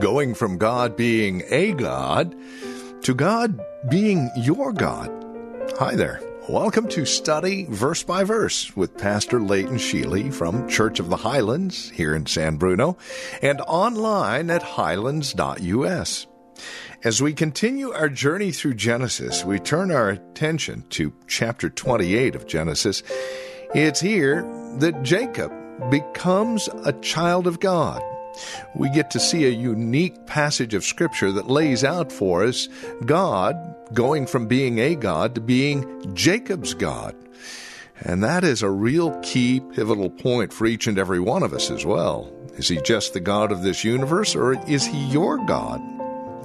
Going from God being a God to God being your God. Hi there. Welcome to Study Verse by Verse with Pastor Leighton Sheely from Church of the Highlands here in San Bruno and online at highlands.us. As we continue our journey through Genesis, we turn our attention to chapter 28 of Genesis. It's here that Jacob becomes a child of God. We get to see a unique passage of Scripture that lays out for us God going from being a God to being Jacob's God. And that is a real key pivotal point for each and every one of us as well. Is he just the God of this universe, or is he your God?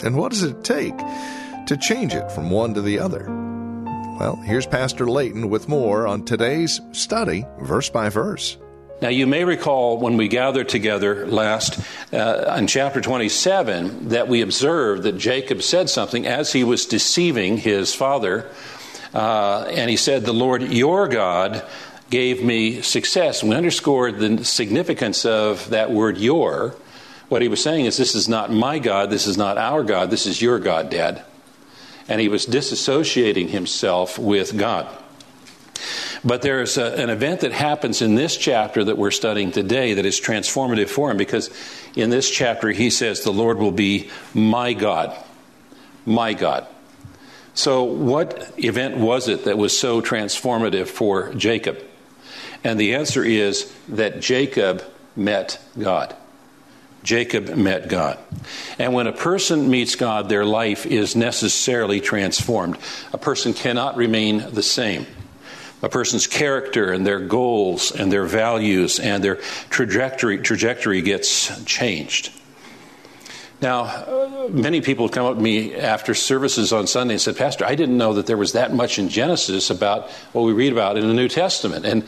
And what does it take to change it from one to the other? Well, here's Pastor Layton with more on today's study, verse by verse. Now, you may recall when we gathered together last uh, in chapter 27 that we observed that Jacob said something as he was deceiving his father. Uh, and he said, The Lord your God gave me success. And we underscored the significance of that word your. What he was saying is, This is not my God, this is not our God, this is your God, Dad. And he was disassociating himself with God. But there's a, an event that happens in this chapter that we're studying today that is transformative for him because in this chapter he says, The Lord will be my God. My God. So, what event was it that was so transformative for Jacob? And the answer is that Jacob met God. Jacob met God. And when a person meets God, their life is necessarily transformed. A person cannot remain the same a person's character and their goals and their values and their trajectory trajectory gets changed. Now, many people come up to me after services on Sunday and said, Pastor, I didn't know that there was that much in Genesis about what we read about in the New Testament. And,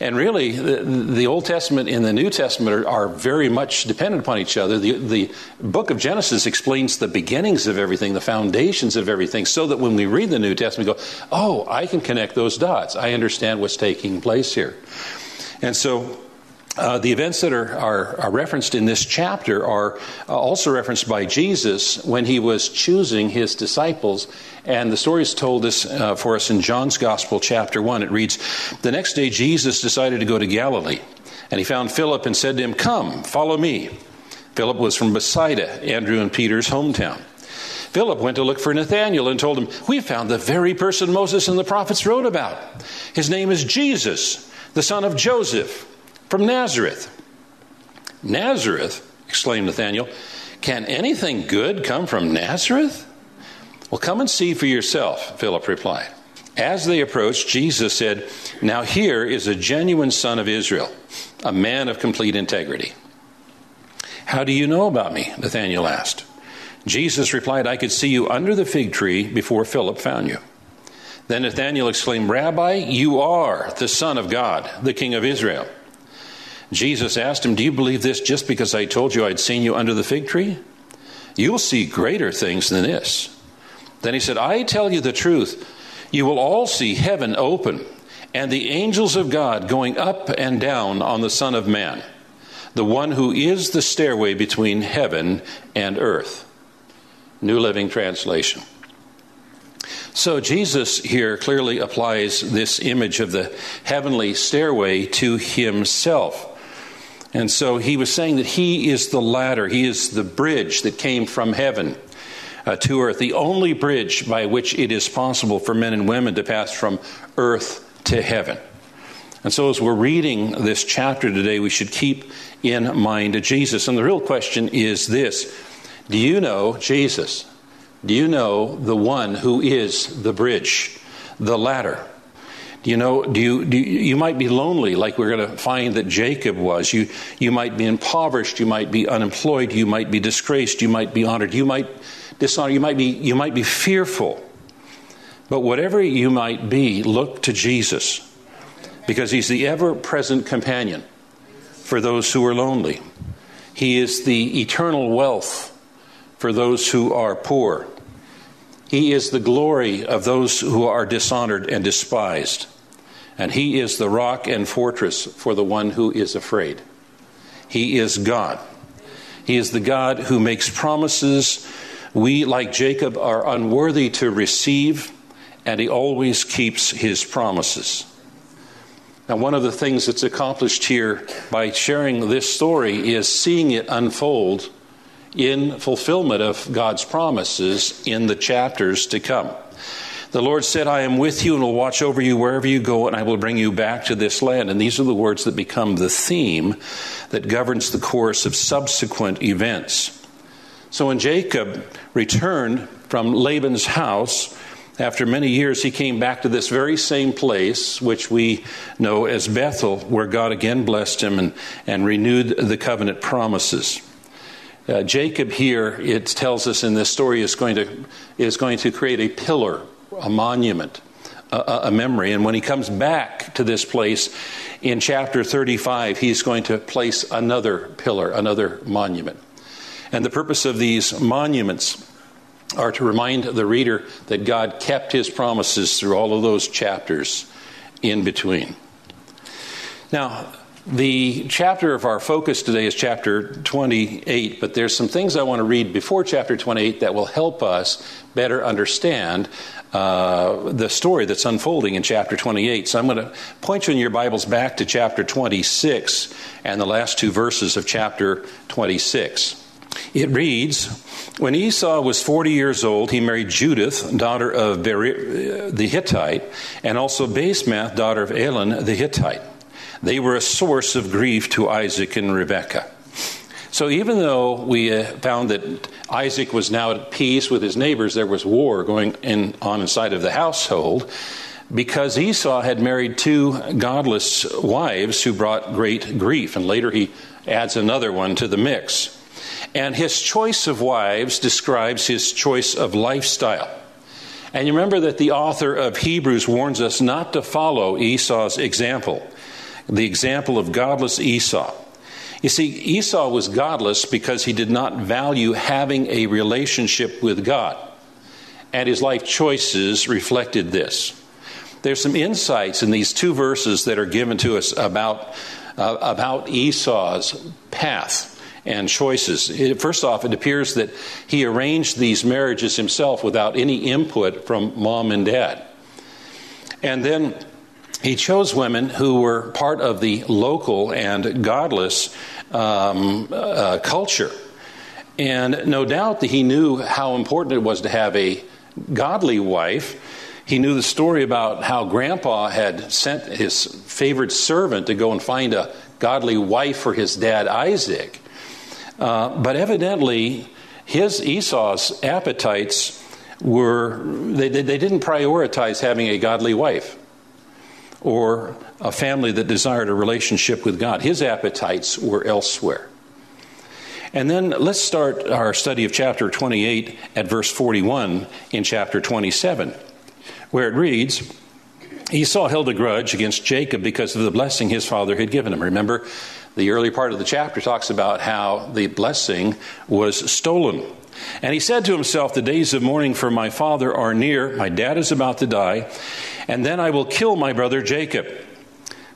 and really, the, the Old Testament and the New Testament are, are, very much dependent upon each other. The, the book of Genesis explains the beginnings of everything, the foundations of everything, so that when we read the New Testament, we go, oh, I can connect those dots. I understand what's taking place here. And so, uh, the events that are, are, are, referenced in this chapter are uh, also referenced by Jesus when he was choosing his disciples. And the story is told us, uh, for us in John's Gospel, chapter 1. It reads The next day, Jesus decided to go to Galilee. And he found Philip and said to him, Come, follow me. Philip was from Bethsaida, Andrew and Peter's hometown. Philip went to look for Nathanael and told him, We found the very person Moses and the prophets wrote about. His name is Jesus, the son of Joseph from Nazareth. Nazareth, exclaimed Nathanael, can anything good come from Nazareth? Well, come and see for yourself, Philip replied. As they approached, Jesus said, Now here is a genuine son of Israel, a man of complete integrity. How do you know about me? Nathanael asked. Jesus replied, I could see you under the fig tree before Philip found you. Then Nathanael exclaimed, Rabbi, you are the Son of God, the King of Israel. Jesus asked him, Do you believe this just because I told you I'd seen you under the fig tree? You'll see greater things than this. Then he said, I tell you the truth. You will all see heaven open and the angels of God going up and down on the Son of Man, the one who is the stairway between heaven and earth. New Living Translation. So Jesus here clearly applies this image of the heavenly stairway to himself. And so he was saying that he is the ladder, he is the bridge that came from heaven uh, to earth, the only bridge by which it is possible for men and women to pass from earth to heaven. And so, as we're reading this chapter today, we should keep in mind Jesus. And the real question is this Do you know Jesus? Do you know the one who is the bridge, the ladder? You know, do you, do you, you might be lonely, like we're going to find that Jacob was. You, you might be impoverished. You might be unemployed. You might be disgraced. You might be honored. You might dishonor. You might be, you might be fearful. But whatever you might be, look to Jesus because he's the ever present companion for those who are lonely. He is the eternal wealth for those who are poor. He is the glory of those who are dishonored and despised. And He is the rock and fortress for the one who is afraid. He is God. He is the God who makes promises we, like Jacob, are unworthy to receive, and He always keeps His promises. Now, one of the things that's accomplished here by sharing this story is seeing it unfold in fulfillment of God's promises in the chapters to come. The Lord said, I am with you and will watch over you wherever you go, and I will bring you back to this land. And these are the words that become the theme that governs the course of subsequent events. So when Jacob returned from Laban's house, after many years, he came back to this very same place, which we know as Bethel, where God again blessed him and, and renewed the covenant promises. Uh, Jacob here, it tells us in this story, is going to, is going to create a pillar, a monument, a, a memory. And when he comes back to this place in chapter 35, he's going to place another pillar, another monument. And the purpose of these monuments are to remind the reader that God kept his promises through all of those chapters in between. Now, the chapter of our focus today is chapter 28, but there's some things I want to read before chapter 28 that will help us better understand uh, the story that's unfolding in chapter 28. So I'm going to point you in your Bibles back to chapter 26 and the last two verses of chapter 26. It reads When Esau was 40 years old, he married Judith, daughter of Beri- the Hittite, and also Basemath, daughter of Elon the Hittite. They were a source of grief to Isaac and Rebekah. So even though we uh, found that Isaac was now at peace with his neighbors, there was war going in, on inside of the household because Esau had married two godless wives who brought great grief. And later he adds another one to the mix. And his choice of wives describes his choice of lifestyle. And you remember that the author of Hebrews warns us not to follow Esau's example the example of godless Esau. You see, Esau was godless because he did not value having a relationship with God, and his life choices reflected this. There's some insights in these two verses that are given to us about, uh, about Esau's path and choices. It, first off, it appears that he arranged these marriages himself without any input from mom and dad. And then he chose women who were part of the local and godless um, uh, culture. And no doubt that he knew how important it was to have a godly wife. He knew the story about how grandpa had sent his favorite servant to go and find a godly wife for his dad Isaac. Uh, but evidently, his Esau's appetites were, they, they didn't prioritize having a godly wife or a family that desired a relationship with God. His appetites were elsewhere. And then let's start our study of chapter 28 at verse 41 in chapter 27, where it reads Esau held a grudge against Jacob because of the blessing his father had given him. Remember, the early part of the chapter talks about how the blessing was stolen. And he said to himself, The days of mourning for my father are near. My dad is about to die. And then I will kill my brother Jacob.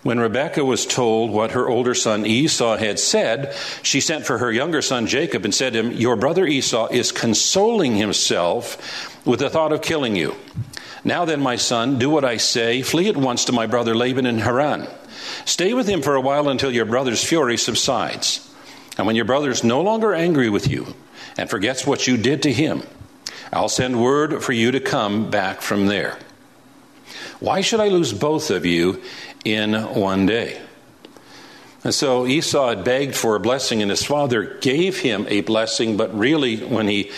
When Rebekah was told what her older son Esau had said, she sent for her younger son Jacob and said to him, Your brother Esau is consoling himself with the thought of killing you. Now then, my son, do what I say. Flee at once to my brother Laban in Haran. Stay with him for a while until your brother's fury subsides. And when your brother is no longer angry with you, and forgets what you did to him, I'll send word for you to come back from there. Why should I lose both of you in one day? And so Esau had begged for a blessing, and his father gave him a blessing, but really, when he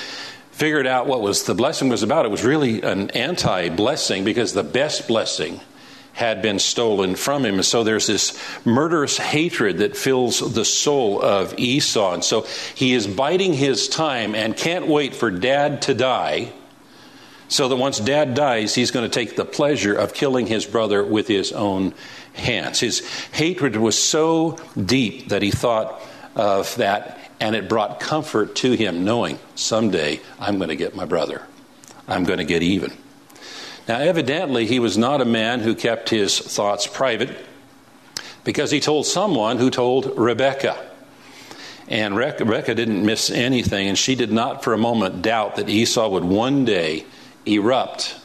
figured out what was the blessing was about, it was really an anti blessing because the best blessing had been stolen from him. And so there's this murderous hatred that fills the soul of Esau. And so he is biding his time and can't wait for dad to die. So that once dad dies, he's going to take the pleasure of killing his brother with his own hands. His hatred was so deep that he thought of that, and it brought comfort to him, knowing someday I'm going to get my brother. I'm going to get even. Now, evidently, he was not a man who kept his thoughts private because he told someone who told Rebecca. And Rebecca didn't miss anything, and she did not for a moment doubt that Esau would one day erupt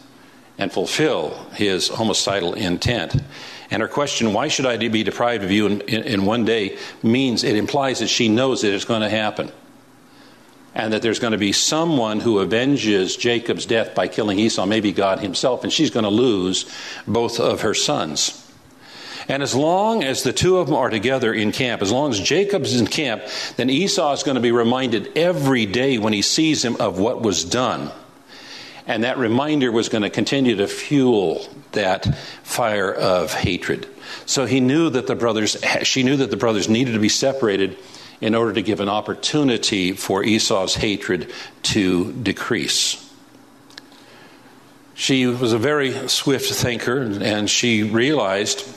and fulfill his homicidal intent. And her question, why should I be deprived of you in, in, in one day, means it implies that she knows that it's going to happen and that there's going to be someone who avenges Jacob's death by killing Esau, maybe God himself, and she's going to lose both of her sons. And as long as the two of them are together in camp, as long as Jacob's in camp, then Esau is going to be reminded every day when he sees him of what was done. And that reminder was going to continue to fuel that fire of hatred. So he knew that the brothers, she knew that the brothers needed to be separated in order to give an opportunity for Esau's hatred to decrease. She was a very swift thinker, and she realized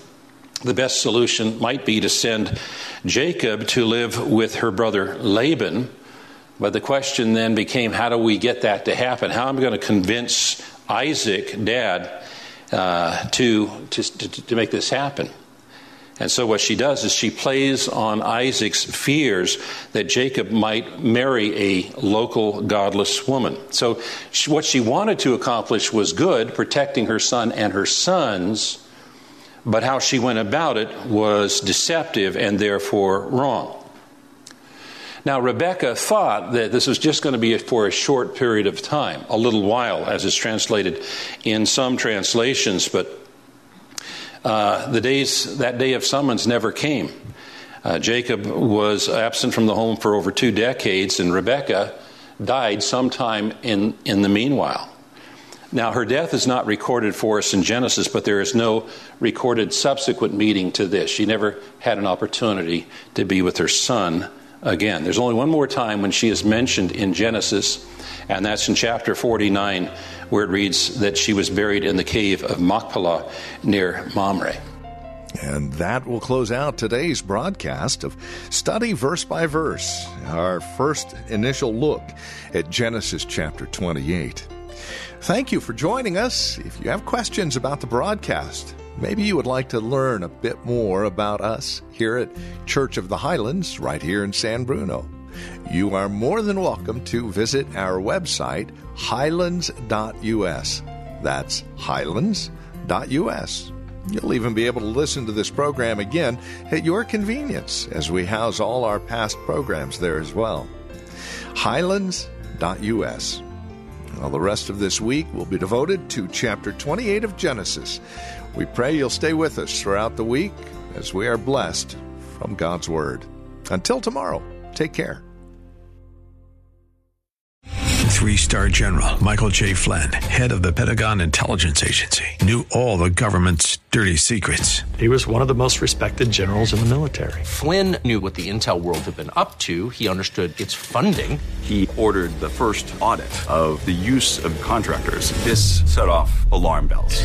the best solution might be to send Jacob to live with her brother Laban. But the question then became how do we get that to happen? How am I going to convince Isaac, dad, uh, to, to, to make this happen? And so what she does is she plays on Isaac's fears that Jacob might marry a local godless woman. So she, what she wanted to accomplish was good, protecting her son and her sons, but how she went about it was deceptive and therefore wrong. Now, Rebecca thought that this was just going to be for a short period of time, a little while, as is translated in some translations, but uh, the days that day of summons never came. Uh, Jacob was absent from the home for over two decades, and Rebecca died sometime in, in the meanwhile. Now, her death is not recorded for us in Genesis, but there is no recorded subsequent meeting to this. She never had an opportunity to be with her son again. There's only one more time when she is mentioned in Genesis, and that's in chapter 49, where it reads that she was buried in the cave of Machpelah near Mamre. And that will close out today's broadcast of Study Verse by Verse, our first initial look at Genesis chapter 28. Thank you for joining us. If you have questions about the broadcast, maybe you would like to learn a bit more about us here at Church of the Highlands, right here in San Bruno you are more than welcome to visit our website, highlands.us. That's highlands.us. You'll even be able to listen to this program again at your convenience as we house all our past programs there as well. Highlands.us. Well, the rest of this week will be devoted to chapter 28 of Genesis. We pray you'll stay with us throughout the week as we are blessed from God's Word. Until tomorrow, take care. Three star general Michael J. Flynn, head of the Pentagon Intelligence Agency, knew all the government's dirty secrets. He was one of the most respected generals in the military. Flynn knew what the intel world had been up to, he understood its funding. He ordered the first audit of the use of contractors. This set off alarm bells.